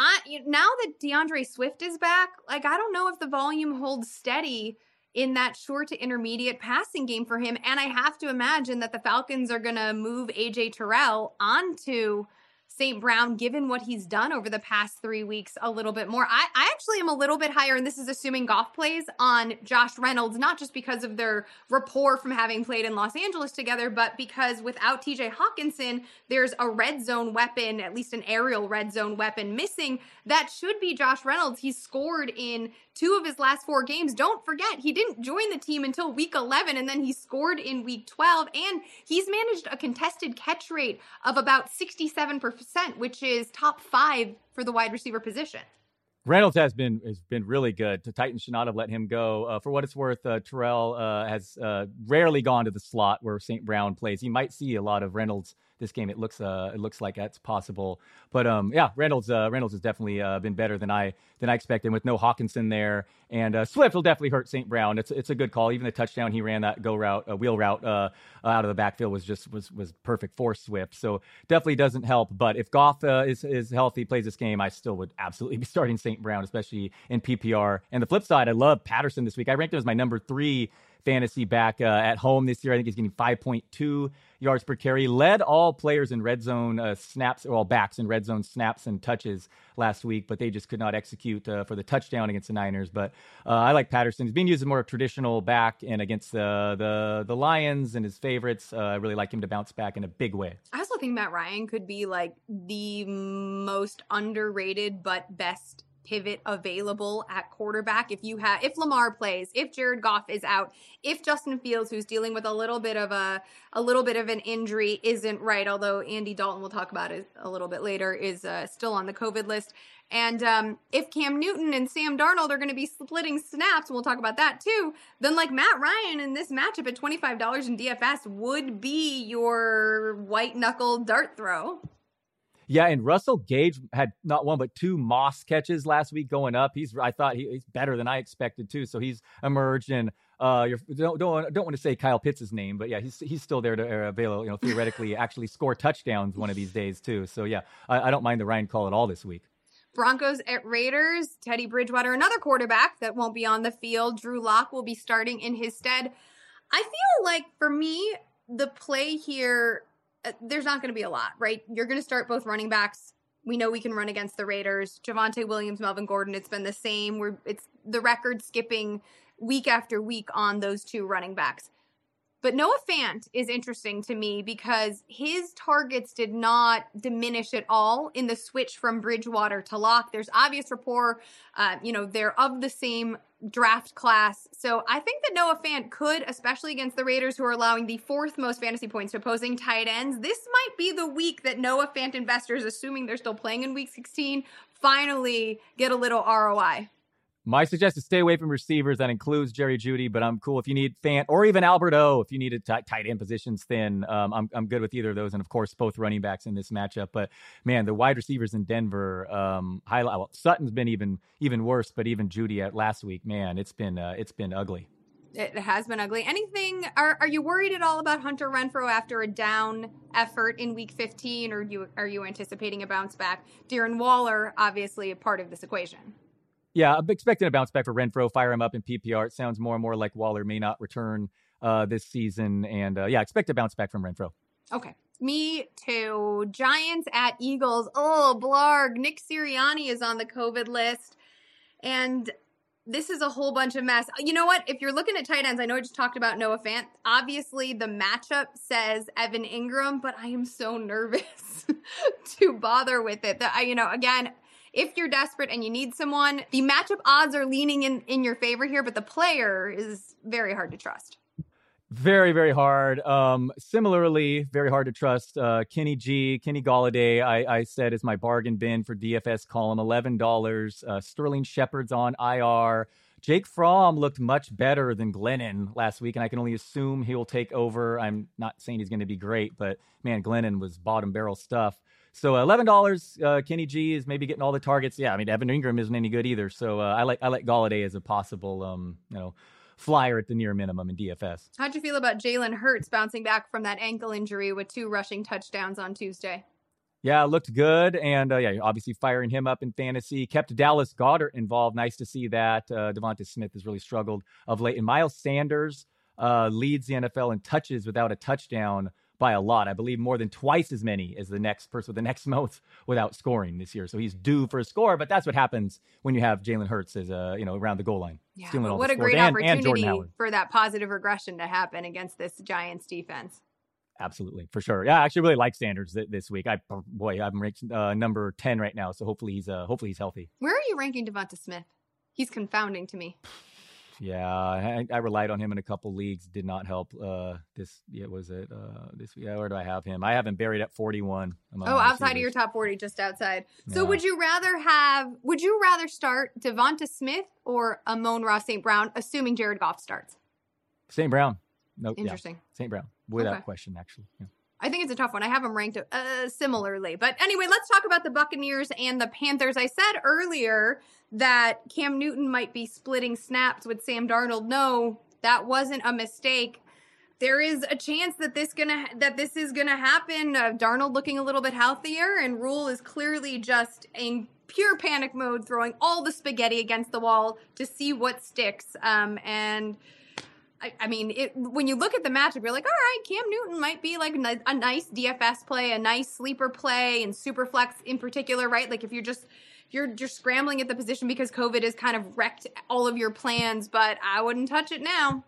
I, now that D'Andre Swift is back, like I don't know if the volume holds steady in that short to intermediate passing game for him. And I have to imagine that the Falcons are going to move AJ Terrell onto St. Brown, given what he's done over the past three weeks, a little bit more. I, I actually am a little bit higher, and this is assuming Goff plays on Josh Reynolds, not just because of their rapport from having played in Los Angeles together, but because without TJ Hockenson, there's a red zone weapon, at least an aerial red zone weapon missing. That should be Josh Reynolds. He's scored in two of his last four games. Don't forget, he didn't join the team until week 11, and then he scored in week 12, and he's managed a contested catch rate of about 67% which is top five for the wide receiver position. Reynolds has been has been really good. The Titans should not have let him go. Uh, for what it's worth, uh, Terrell uh, has uh, rarely gone to the slot where St. Brown plays. He might see a lot of Reynolds this game. It looks uh, it looks like that's possible. But um, yeah, Reynolds uh, Reynolds has definitely uh, been better than I than I expected with no Hockenson there. And uh, Swift will definitely hurt St. Brown. It's it's a good call. Even the touchdown he ran that go route, uh, wheel route uh, out of the backfield was just was was perfect for Swift. So definitely doesn't help. But if Goff is is healthy, plays this game, I still would absolutely be starting St. Brown, especially in PPR. And the flip side, I love Patterson this week. I ranked him as my number three fantasy back uh, at home this year. I think he's getting 5.2 yards per carry. Led all players in red zone uh, snaps, all backs in red zone snaps and touches last week, but they just could not execute uh, for the touchdown against the Niners. But uh, I like Patterson. He's being used as more of a traditional back and against the the the Lions and his favorites. Uh, I really like him to bounce back in a big way. I also think Matt Ryan could be like the most underrated but best pivot available at quarterback if you have if Lamar plays, if Jared Goff is out, if Justin Fields who's dealing with a little bit of a a little bit of an injury isn't right, although Andy Dalton we'll talk about it a little bit later is uh, still on the COVID list. And um, if Cam Newton and Sam Darnold are going to be splitting snaps, we'll talk about that too, then like Matt Ryan in this matchup at $25 in DFS would be your white knuckle dart throw. Yeah, and Russell Gage had not one but two Moss catches last week going up. He's I thought he, he's better than I expected too. So he's emerged and uh, you're, don't don't don't want to say Kyle Pitts' name, but yeah, he's he's still there to uh, avail, you know, theoretically actually score touchdowns one of these days too. So yeah, I, I don't mind the Ryan call at all this week. Broncos at Raiders, Teddy Bridgewater, another quarterback that won't be on the field. Drew Lock will be starting in his stead. I feel like for me, the play here there's not going to be a lot, right? You're going to start both running backs. We know we can run against the Raiders. Javonte Williams, Melvin Gordon, it's been the same. We're it's the record skipping week after week on those two running backs. But Noah Fant is interesting to me because his targets did not diminish at all in the switch from Bridgewater to Lock. There's obvious rapport. Uh, you know, they're of the same draft class. So I think that Noah Fant could, especially against the Raiders, who are allowing the fourth most fantasy points to opposing tight ends, this might be the week that Noah Fant investors, assuming they're still playing in week 16, finally get a little ROI. My suggestion is stay away from receivers. That includes Jerry Jeudy, but I'm cool if you need Fant or even Albert O. If you need a t- tight end positions thin, um, I'm I'm good with either of those, and of course both running backs in this matchup. But man, the wide receivers in Denver, um, highlight well, Sutton's been even even worse, but even Judy at last week, man, it's been uh, it's been ugly. It has been ugly. Anything? Are are you worried at all about Hunter Renfrow after a down effort in Week 15, or you are you anticipating a bounce back? Darren Waller, obviously a part of this equation. Yeah, I'm expecting a bounce back for Renfrow. Fire him up in PPR. It sounds more and more like Waller may not return uh, this season. And uh, yeah, expect a bounce back from Renfrow. Okay. Me too. Giants at Eagles. Oh, Blarg. Nick Sirianni is on the COVID list. And this is a whole bunch of mess. You know what? If you're looking at tight ends, I know I just talked about Noah Fant. Obviously, the matchup says Evan Engram, but I am so nervous to bother with it. That I, you know, again, if you're desperate and you need someone, the matchup odds are leaning in, in your favor here, but the player is very hard to trust. Very, very hard. Um, similarly, very hard to trust. Uh, Kenny G, Kenny Golladay, I, I said is my bargain bin for DFS column, $11. Uh, Sterling Shepard's on IR. Jake Fromm looked much better than Glennon last week, and I can only assume he will take over. I'm not saying he's going to be great, but man, Glennon was bottom barrel stuff. So uh, eleven dollars, uh, Kenny G is maybe getting all the targets. Yeah, I mean Evan Engram isn't any good either. So uh, I like I like Golladay as a possible um, you know flyer at the near minimum in DFS. How'd you feel about Jalen Hurts bouncing back from that ankle injury with two rushing touchdowns on Tuesday? Yeah, looked good, and uh, yeah, obviously firing him up in fantasy kept Dallas Goedert involved. Nice to see that. Uh, Devonta Smith has really struggled of late, and Miles Sanders uh, leads the NFL in touches without a touchdown by a lot. I believe more than twice as many as the next person with the next most without scoring this year. So he's due for a score, but that's what happens when you have Jalen Hurts as a you know around the goal line. Yeah, what a great and, opportunity and for that positive regression to happen against this Giants defense. Absolutely, for sure. Yeah, I actually really like Sanders th- this week. I boy, I'm ranked uh, number ten right now, so hopefully he's uh, hopefully he's healthy. Where are you ranking Devonta Smith? He's confounding to me. Yeah, I, I, relied on him in a couple leagues. Did not help. Uh, this yeah, was it uh, this yeah. Where do I have him? I have him buried at forty one. Oh, outside of your top forty, just outside. So yeah. would you rather have? Would you rather start Devonta Smith or Amon-Ra St. Brown, assuming Jared Goff starts? St. Brown. No, interesting. Yeah. St. Brown, without okay. question, actually. Yeah. I think it's a tough one. I have them ranked uh, similarly. But anyway, let's talk about the Buccaneers and the Panthers. I said earlier that Cam Newton might be splitting snaps with Sam Darnold. No, that wasn't a mistake. There is a chance that this gonna that this is gonna happen. Uh, Darnold looking a little bit healthier, and Rhule is clearly just in pure panic mode, throwing all the spaghetti against the wall to see what sticks. Um, and I, I mean, it, when you look at the matchup, you're like, all right, Cam Newton might be like a nice DFS play, a nice sleeper play, and super flex in particular, right? Like if you're just you're just scrambling at the position because COVID has kind of wrecked all of your plans, but I wouldn't touch it now.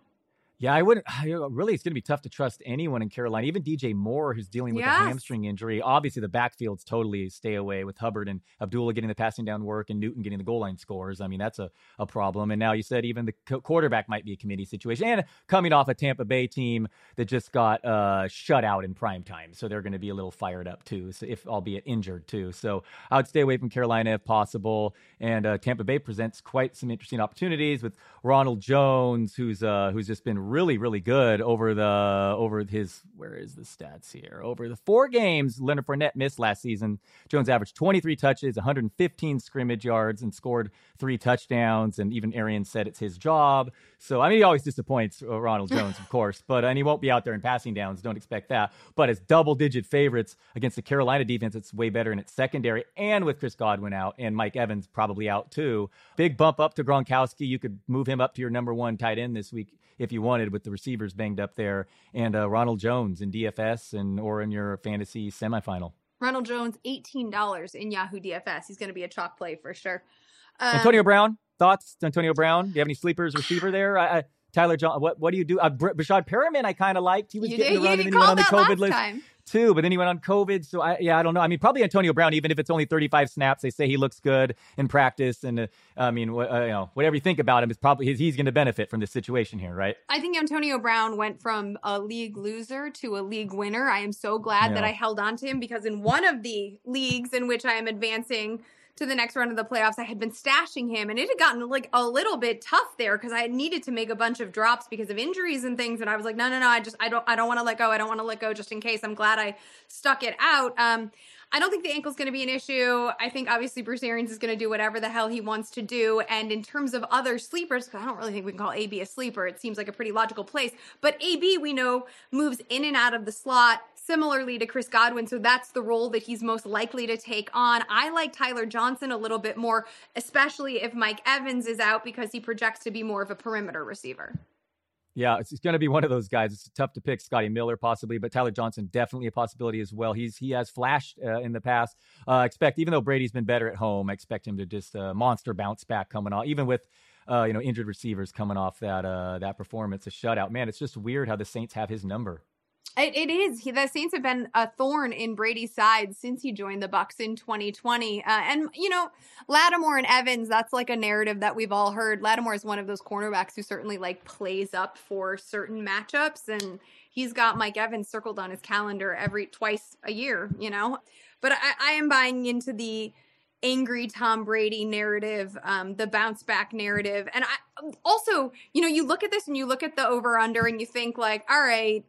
Yeah, I wouldn't. Really, it's going to be tough to trust anyone in Carolina. Even DJ Moore, who's dealing with yes. a hamstring injury. Obviously, the backfield's totally stay away with Hubbard and Abdullah getting the passing down work and Newton getting the goal line scores. I mean, that's a, a problem. And now you said even the quarterback might be a committee situation. And coming off a Tampa Bay team that just got uh, shut out in prime time. So they're going to be a little fired up too, so if albeit injured too. So I would stay away from Carolina if possible. And uh, Tampa Bay presents quite some interesting opportunities with Ronald Jones, who's uh, who's just been really, really good over the over his where is the stats here? Over the four games Leonard Fournette missed last season, Jones averaged 23 touches, 115 scrimmage yards, and scored three touchdowns. And even Arians said it's his job. So I mean, he always disappoints uh, Ronald Jones, of course, but and he won't be out there in passing downs. Don't expect that. But as double-digit favorites against the Carolina defense, it's way better in its secondary, and with Chris Godwin out and Mike Evans probably out too. Big bump up to Gronkowski. You could move him up to your number one tight end this week if you wanted, with the receivers banged up there, and uh, Ronald Jones in DFS and or in your fantasy semifinal. Ronald Jones, eighteen dollars in Yahoo DFS. He's going to be a chalk play for sure. Um, Antonio Brown, thoughts? Antonio Brown, do you have any sleepers receiver there? I, I, Tyler John, what what do you do? Uh, Breshad Perriman, I kind of liked. He was getting did, the run and then he went on the COVID list. Time too. But then he went on COVID. So I, yeah, I don't know. I mean, probably Antonio Brown, even if it's only 35 snaps, they say he looks good in practice. And uh, I mean, uh, you know, whatever you think about him, is probably he's, he's going to benefit from this situation here, right? I think Antonio Brown went from a league loser to a league winner. I am so glad yeah. that I held on to him because in one of the leagues in which I am advancing to the next round of the playoffs, I had been stashing him, and it had gotten like a little bit tough there because I needed to make a bunch of drops because of injuries and things. And I was like, no, no, no, I just I don't I don't want to let go. I don't want to let go just in case. I'm glad I stuck it out. Um, I don't think the ankle's going to be an issue. I think obviously Bruce Arians is going to do whatever the hell he wants to do. And in terms of other sleepers, because I don't really think we can call AB a sleeper, it seems like a pretty logical place. But AB, we know, moves in and out of the slot similarly to Chris Godwin. So that's the role that he's most likely to take on. I like Tyler Johnson a little bit more, especially if Mike Evans is out because he projects to be more of a perimeter receiver. Yeah, it's, going to be one of those guys. It's tough to pick Scotty Miller possibly, but Tyler Johnson definitely a possibility as well. He's he has flashed uh, in the past. Uh, expect even though Brady's been better at home, I expect him to just uh, monster bounce back coming off, even with uh, you know injured receivers coming off that uh, that performance, a shutout. Man, it's just weird how the Saints have his number. It, it is. He, the Saints have been a thorn in Brady's side since he joined the Bucs in 2020. Uh, and you know, Lattimore and Evans, that's like a narrative that we've all heard. Lattimore is one of those cornerbacks who certainly like plays up for certain matchups, and he's got Mike Evans circled on his calendar every twice a year. You know, but I, I am buying into the angry Tom Brady narrative, um, the bounce back narrative. And I also, you know, you look at this and you look at the over under and you think like, all right,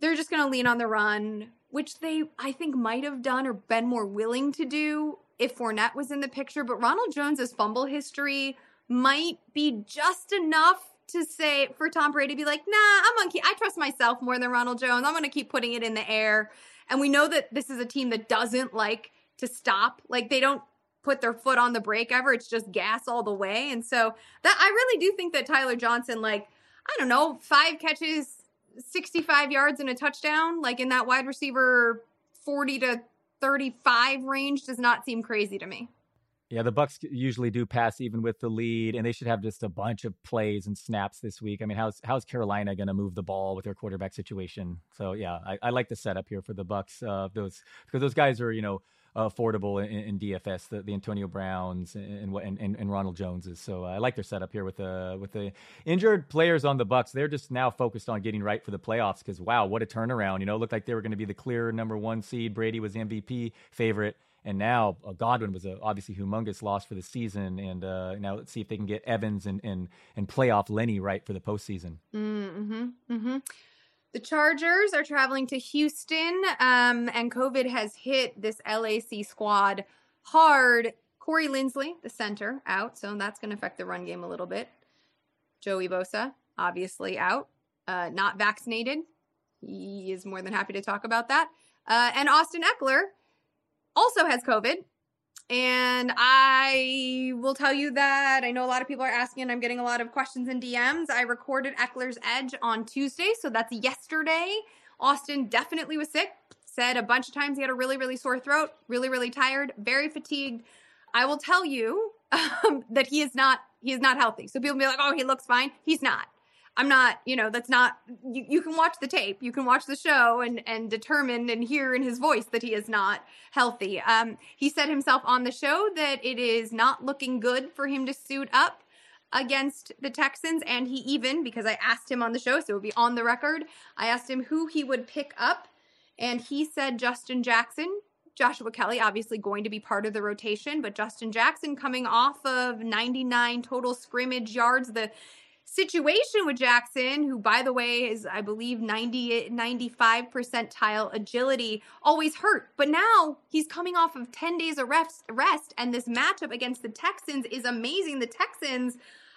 they're just going to lean on the run, which they, I think, might have done or been more willing to do if Fournette was in the picture. But Ronald Jones's fumble history might be just enough to say for Tom Brady to be like, nah, I'm gonna keep. I trust myself more than Ronald Jones. I'm gonna keep putting it in the air. And we know that this is a team that doesn't like to stop. Like they don't put their foot on the brake ever. It's just gas all the way. And so that I really do think that Tyler Johnson, like, I don't know, five catches, 65 yards and a touchdown, like in that wide receiver 40 to 35 range does not seem crazy to me. Yeah, the Bucs usually do pass even with the lead, and they should have just a bunch of plays and snaps this week. I mean, how's how's Carolina going to move the ball with their quarterback situation? So yeah, I, I like the setup here for the Bucs. Uh, those because those guys are you know affordable in, in, DFS, the, the Antonio Browns and, and, and, and Ronald Joneses. So uh, I like their setup here with the with the injured players on the Bucs. They're just now focused on getting right for the playoffs because wow, what a turnaround! You know, it looked like they were going to be the clear number one seed. Brady was MVP favorite. And now uh, Godwin was a obviously humongous loss for the season, and uh, now let's see if they can get Evans and and and playoff Lenny right for the postseason. Mm-hmm. Mm-hmm. The Chargers are traveling to Houston, um, and COVID has hit this LAC squad hard. Corey Linsley, the center, out, so that's going to affect the run game a little bit. Joey Bosa, obviously out, uh, not vaccinated. He is more than happy to talk about that. Uh, and Austin Ekeler also has COVID. And I will tell you that I know a lot of people are asking, and I'm getting a lot of questions and DMs. I recorded Ekeler's Edge on Tuesday, so that's yesterday. Austin definitely was sick. Said a bunch of times he had a really, really sore throat, really, really tired, very fatigued. I will tell you um, that he is not he is not healthy. So people be like, "Oh, he looks fine." He's not. I'm not, you know, that's not you, you can watch the tape, you can watch the show and and determine and hear in his voice that he is not healthy. Um he said himself on the show that it is not looking good for him to suit up against the Texans and he even because I asked him on the show so it would be on the record, I asked him who he would pick up and he said Justin Jackson Joshua Kelly obviously going to be part of the rotation, but Justin Jackson coming off of 99 total scrimmage yards. The situation with Jackson, who, by the way, is, I believe, 90, 95 percentile agility, always hurt. But now he's coming off of 10 days of rest, rest, and this matchup against the Texans is amazing. The Texans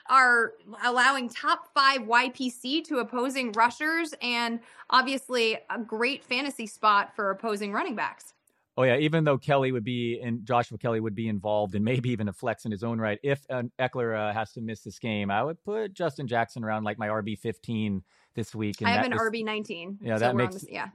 are allowing top five YPC to opposing rushers, and obviously a great fantasy spot for opposing running backs. Oh yeah, even though Kelly would be and Joshua Kelly would be involved and maybe even a flex in his own right, if uh, Ekeler uh, has to miss this game, I would put Justin Jackson around like my RB fifteen this week. And I have an RB nineteen. Yeah, so that makes the, yeah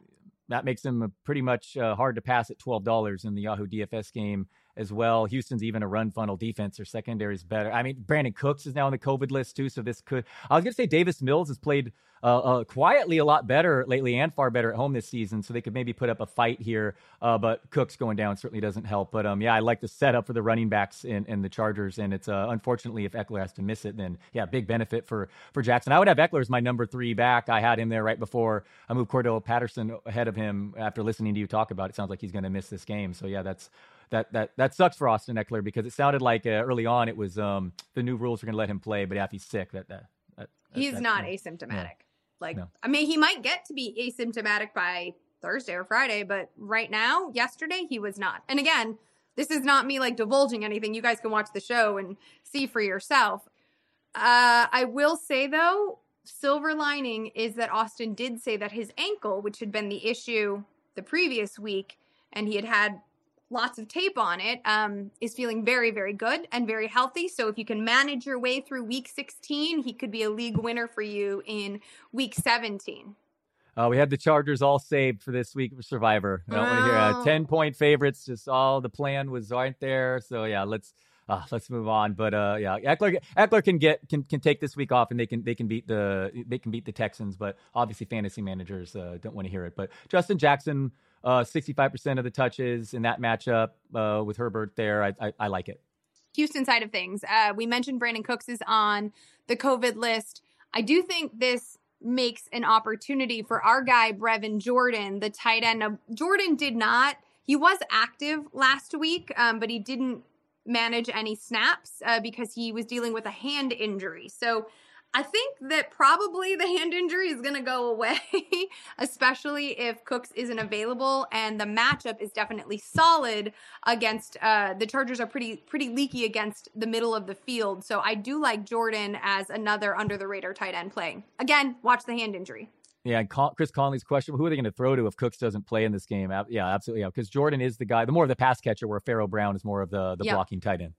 that makes him pretty much uh, hard to pass at twelve dollars in the Yahoo DFS game as well. Houston's even a run funnel defense. Their secondary is better. I mean, Brandin Cooks is now on the COVID list too, so this could. I was going to say Davis Mills has played uh, uh, quietly a lot better lately and far better at home this season. So they could maybe put up a fight here. Uh, but Cooks going down certainly doesn't help. But um, yeah, I like the setup for the running backs in, in the Chargers. And it's uh, unfortunately if Ekeler has to miss it, then yeah, big benefit for for Jackson. I would have Ekeler as my number three back. I had him there right before I moved Cordarrelle Patterson ahead of him after listening to you talk about it. it Sounds like he's going to miss this game. So yeah, that's that that that sucks for Austin Ekeler because it sounded like uh, early on it was um, the new rules were going to let him play, but if he's sick, that that, that he's not asymptomatic. Like, no. I mean, he might get to be asymptomatic by Thursday or Friday, but right now, yesterday, he was not. And again, this is not me like divulging anything. You guys can watch the show and see for yourself. Uh, I will say though, silver lining is that Austin did say that his ankle, which had been the issue the previous week, and he had had lots of tape on it, um, is feeling very, very good and very healthy. So if you can manage your way through week 16, he could be a league winner for you in week 17. Uh, we had the Chargers all saved for this week of Survivor. I don't oh. want to hear uh, ten point favorites. Just all the plan was aren't there. So yeah, let's uh, let's move on. But uh, yeah, Ekeler Ekeler can get can, can take this week off and they can they can beat the they can beat the Texans. But obviously, fantasy managers uh, don't want to hear it. But Justin Jackson uh, 65% of the touches in that matchup uh, with Herbert there. I, I, I, like it. Houston side of things. Uh, we mentioned Brandin Cooks is on the COVID list. I do think this makes an opportunity for our guy, Brevin Jordan, the tight end. Now, Jordan did not, he was active last week, um, but he didn't manage any snaps uh, because he was dealing with a hand injury. So I think that probably the hand injury is going to go away, especially if Cooks isn't available. And the matchup is definitely solid against uh, the Chargers are pretty pretty leaky against the middle of the field. So I do like Jordan as another under the radar tight end playing. Again, watch the hand injury. Yeah, and Chris Conley's question: Who are they going to throw to if Cooks doesn't play in this game? Yeah, absolutely. Yeah, because Jordan is the guy, the more of the pass catcher, where Pharaoh Brown is more of the the yep. blocking tight end.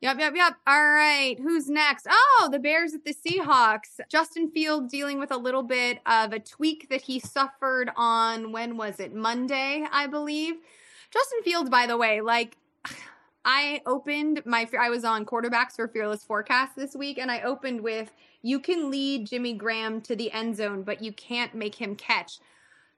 Yep, yep, yep. All right. Who's next? Oh, the Bears at the Seahawks. Justin Field dealing with a little bit of a tweak that he suffered on, when was it? Monday, I believe. Justin Fields, by the way, like, I opened my, I was on quarterbacks for Fearless Forecast this week, and I opened with, you can lead Jimmy Graham to the end zone, but you can't make him catch.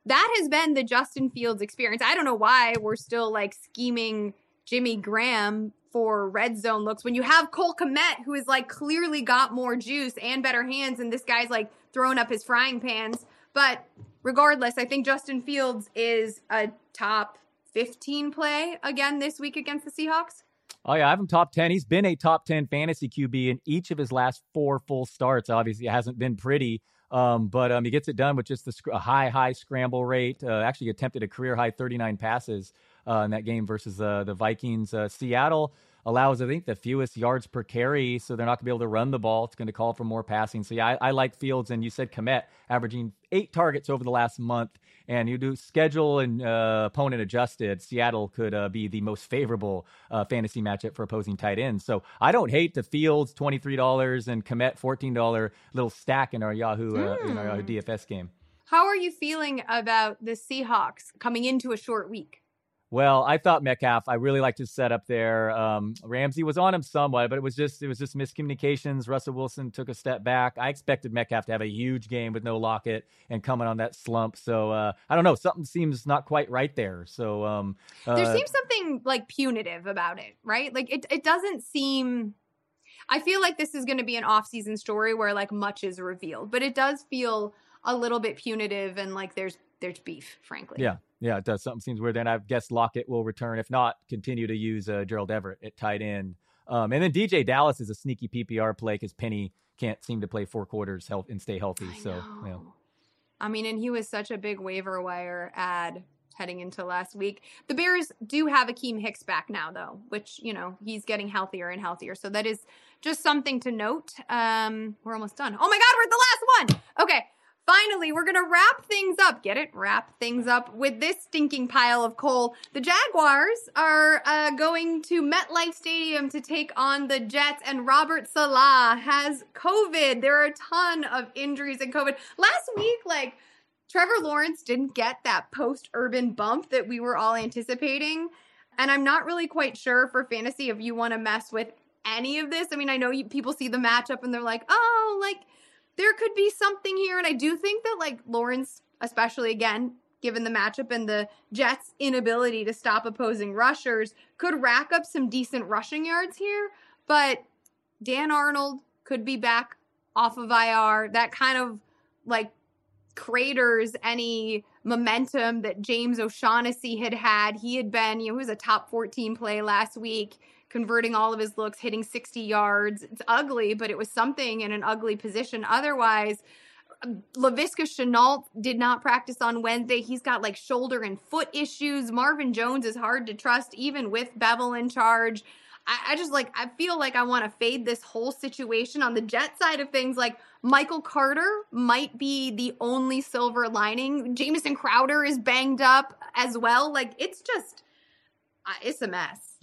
That has been the Justin Fields experience. I don't know why we're still like scheming Jimmy Graham for red zone looks when you have Cole Kmet, who is like clearly got more juice and better hands, and this guy's like throwing up his frying pans. But regardless, I think Justin Fields is a top 15 play again this week against the Seahawks. Oh yeah, I have him top 10. He's been a top 10 fantasy QB in each of his last four full starts. Obviously, it hasn't been pretty. Um, but um, he gets it done with just the sc- a high, high scramble rate. Uh, actually, attempted a career high 39 passes uh, in that game versus uh, the Vikings. Uh, Seattle allows, I think, the fewest yards per carry, so they're not going to be able to run the ball. It's going to call for more passing. So, yeah, I, I like Fields, and you said Kmet averaging eight targets over the last month. And you do schedule and uh, opponent adjusted, Seattle could uh, be the most favorable uh, fantasy matchup for opposing tight ends. So I don't hate the Fields twenty three dollars and Kmet fourteen dollar little stack in our Yahoo mm. in our Yahoo hmm. DFS game. How are you feeling about the Seahawks coming into a short week? Well, I thought Metcalf. I really liked his setup there. Um, Ramsey was on him somewhat, but it was just it was just miscommunications. Russell Wilson took a step back. I expected Metcalf to have a huge game with no Lockett and coming on that slump. So uh, I don't know. Something seems not quite right there. So um, uh, there seems something like punitive about it, right? Like it it doesn't seem. I feel like this is going to be an off-season story where like much is revealed, but it does feel a little bit punitive and like there's there's beef, frankly. Yeah, yeah, it does. Something seems weird. Then I guess Lockett will return. If not, continue to use uh, Gerald Everett at tight end. Um, and then DeeJay Dallas is a sneaky PPR play because Penny can't seem to play four quarters health and stay healthy. I so, know. Yeah. I mean, and he was such a big waiver wire ad heading into last week. The Bears do have Akiem Hicks back now, though, which, you know, he's getting healthier and healthier. So that is just something to note. Um, we're almost done. Oh my God, we're at the last one. Okay. Finally, we're going to wrap things up. Get it? Wrap things up with this stinking pile of coal. The Jaguars are uh, going to MetLife Stadium to take on the Jets, and Robert Saleh has COVID. There are a ton of injuries in COVID. Last week, like, Trevor Lawrence didn't get that post urban bump that we were all anticipating. And I'm not really quite sure for fantasy if you want to mess with any of this. I mean, I know you, people see the matchup and they're like, oh, like, there could be something here. And I do think that, like, Lawrence, especially again, given the matchup and the Jets' inability to stop opposing rushers, could rack up some decent rushing yards here. But Dan Arnold could be back off of IR. That kind of like craters any momentum that James O'Shaughnessy had had. He had been, you know, he was a top 14 play last week converting all of his looks, hitting 60 yards. It's ugly, but it was something in an ugly position. Otherwise, Laviska Shenault did not practice on Wednesday. He's got like shoulder and foot issues. Marvin Jones is hard to trust, even with Bevell in charge. I, I just like, I feel like I want to fade this whole situation on the Jet side of things. Like, Michael Carter might be the only silver lining. Jamison Crowder is banged up as well. Like, it's just, uh, it's a mess.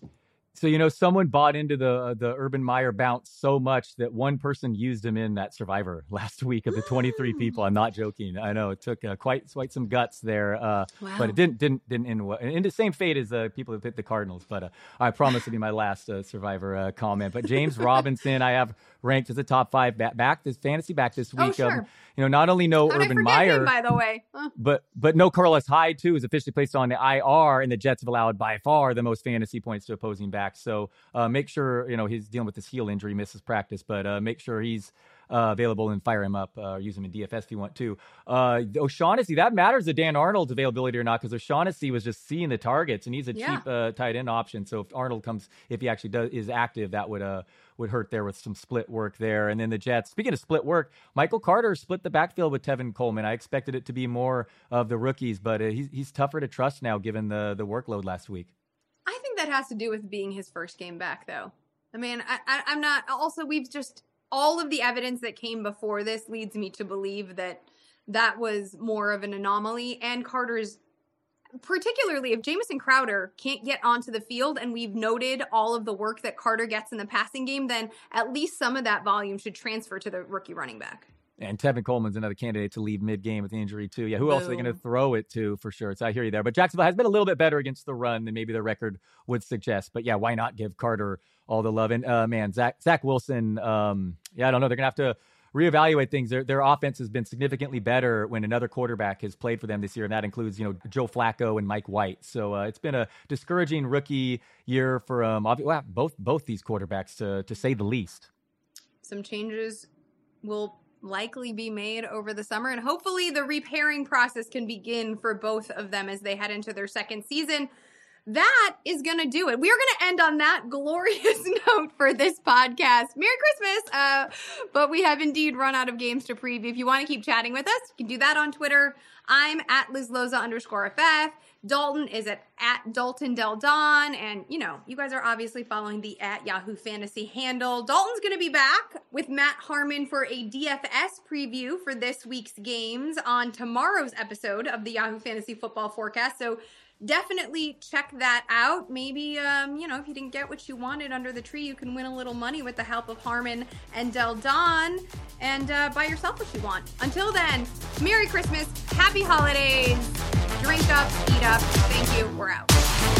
So you know, someone bought into the the Urban Meyer bounce so much that one person used him in that Survivor last week of the 23 people. I'm not joking. I know it took uh, quite quite some guts there, uh, wow. but it didn't didn't didn't end well. In the same fate as uh, people who hit the Cardinals. But uh, I promise to be my last uh, Survivor uh, comment. But James Robinson, I have ranked as a top five back, back this fantasy back this oh, week. Oh, sure. Um, you know, not only no How'd Urban Meyer, him, by the way, huh. but but no Carlos Hyde too is officially placed on the IR, and the Jets have allowed by far the most fantasy points to opposing backs. So uh, make sure you know he's dealing with this heel injury, misses practice, but uh, make sure he's uh, available and fire him up or uh, use him in DFS if you want to. Uh, O'Shaughnessy, that matters to Dan Arnold's availability or not because O'Shaughnessy was just seeing the targets and he's a yeah. cheap uh, tight end option. So if Arnold comes, if he actually does is active, that would uh would hurt there with some split work there. And then the Jets, speaking of split work, Michael Carter split the backfield with Tevin Coleman. I expected it to be more of the rookies, but uh, he's he's tougher to trust now given the the workload last week. I think that has to do with being his first game back, though. I mean, I, I, I'm not. Also, we've just all of the evidence that came before this leads me to believe that that was more of an anomaly. And Carter's, particularly if Jamison Crowder can't get onto the field, and we've noted all of the work that Carter gets in the passing game, then at least some of that volume should transfer to the rookie running back. And Tevin Coleman's another candidate to leave mid game with injury too. Yeah, who Boom. else are they going to throw it to for sure? So I hear you there. But Jacksonville has been a little bit better against the run than maybe the record would suggest. But yeah, why not give Carter all the love. And uh, man, Zach Zach Wilson, um, yeah, I don't know. They're gonna have to reevaluate things. Their their offense has been significantly better when another quarterback has played for them this year, and that includes you know Joe Flacco and Mike White. So uh, it's been a discouraging rookie year for um well, both both these quarterbacks to to say the least. Some changes will likely be made over the summer, and hopefully the repairing process can begin for both of them as they head into their second season that is going to do it. We are going to end on that glorious note for this podcast. Merry Christmas. Uh, but we have indeed run out of games to preview. If you want to keep chatting with us, you can do that on Twitter. I'm at Liz Loza underscore FF. Dalton is at, at Dalton Del Don. And, you know, you guys are obviously following the at Yahoo Fantasy handle. Dalton's going to be back with Matt Harmon for a DFS preview for this week's games on tomorrow's episode of the Yahoo Fantasy Football Forecast. So definitely check that out. Maybe, um, you know, if you didn't get what you wanted under the tree, you can win a little money with the help of Harmon and Del Don and uh, buy yourself what you want. Until then, Merry Christmas, Happy Holidays, drink up, eat up. Thank you. We're out.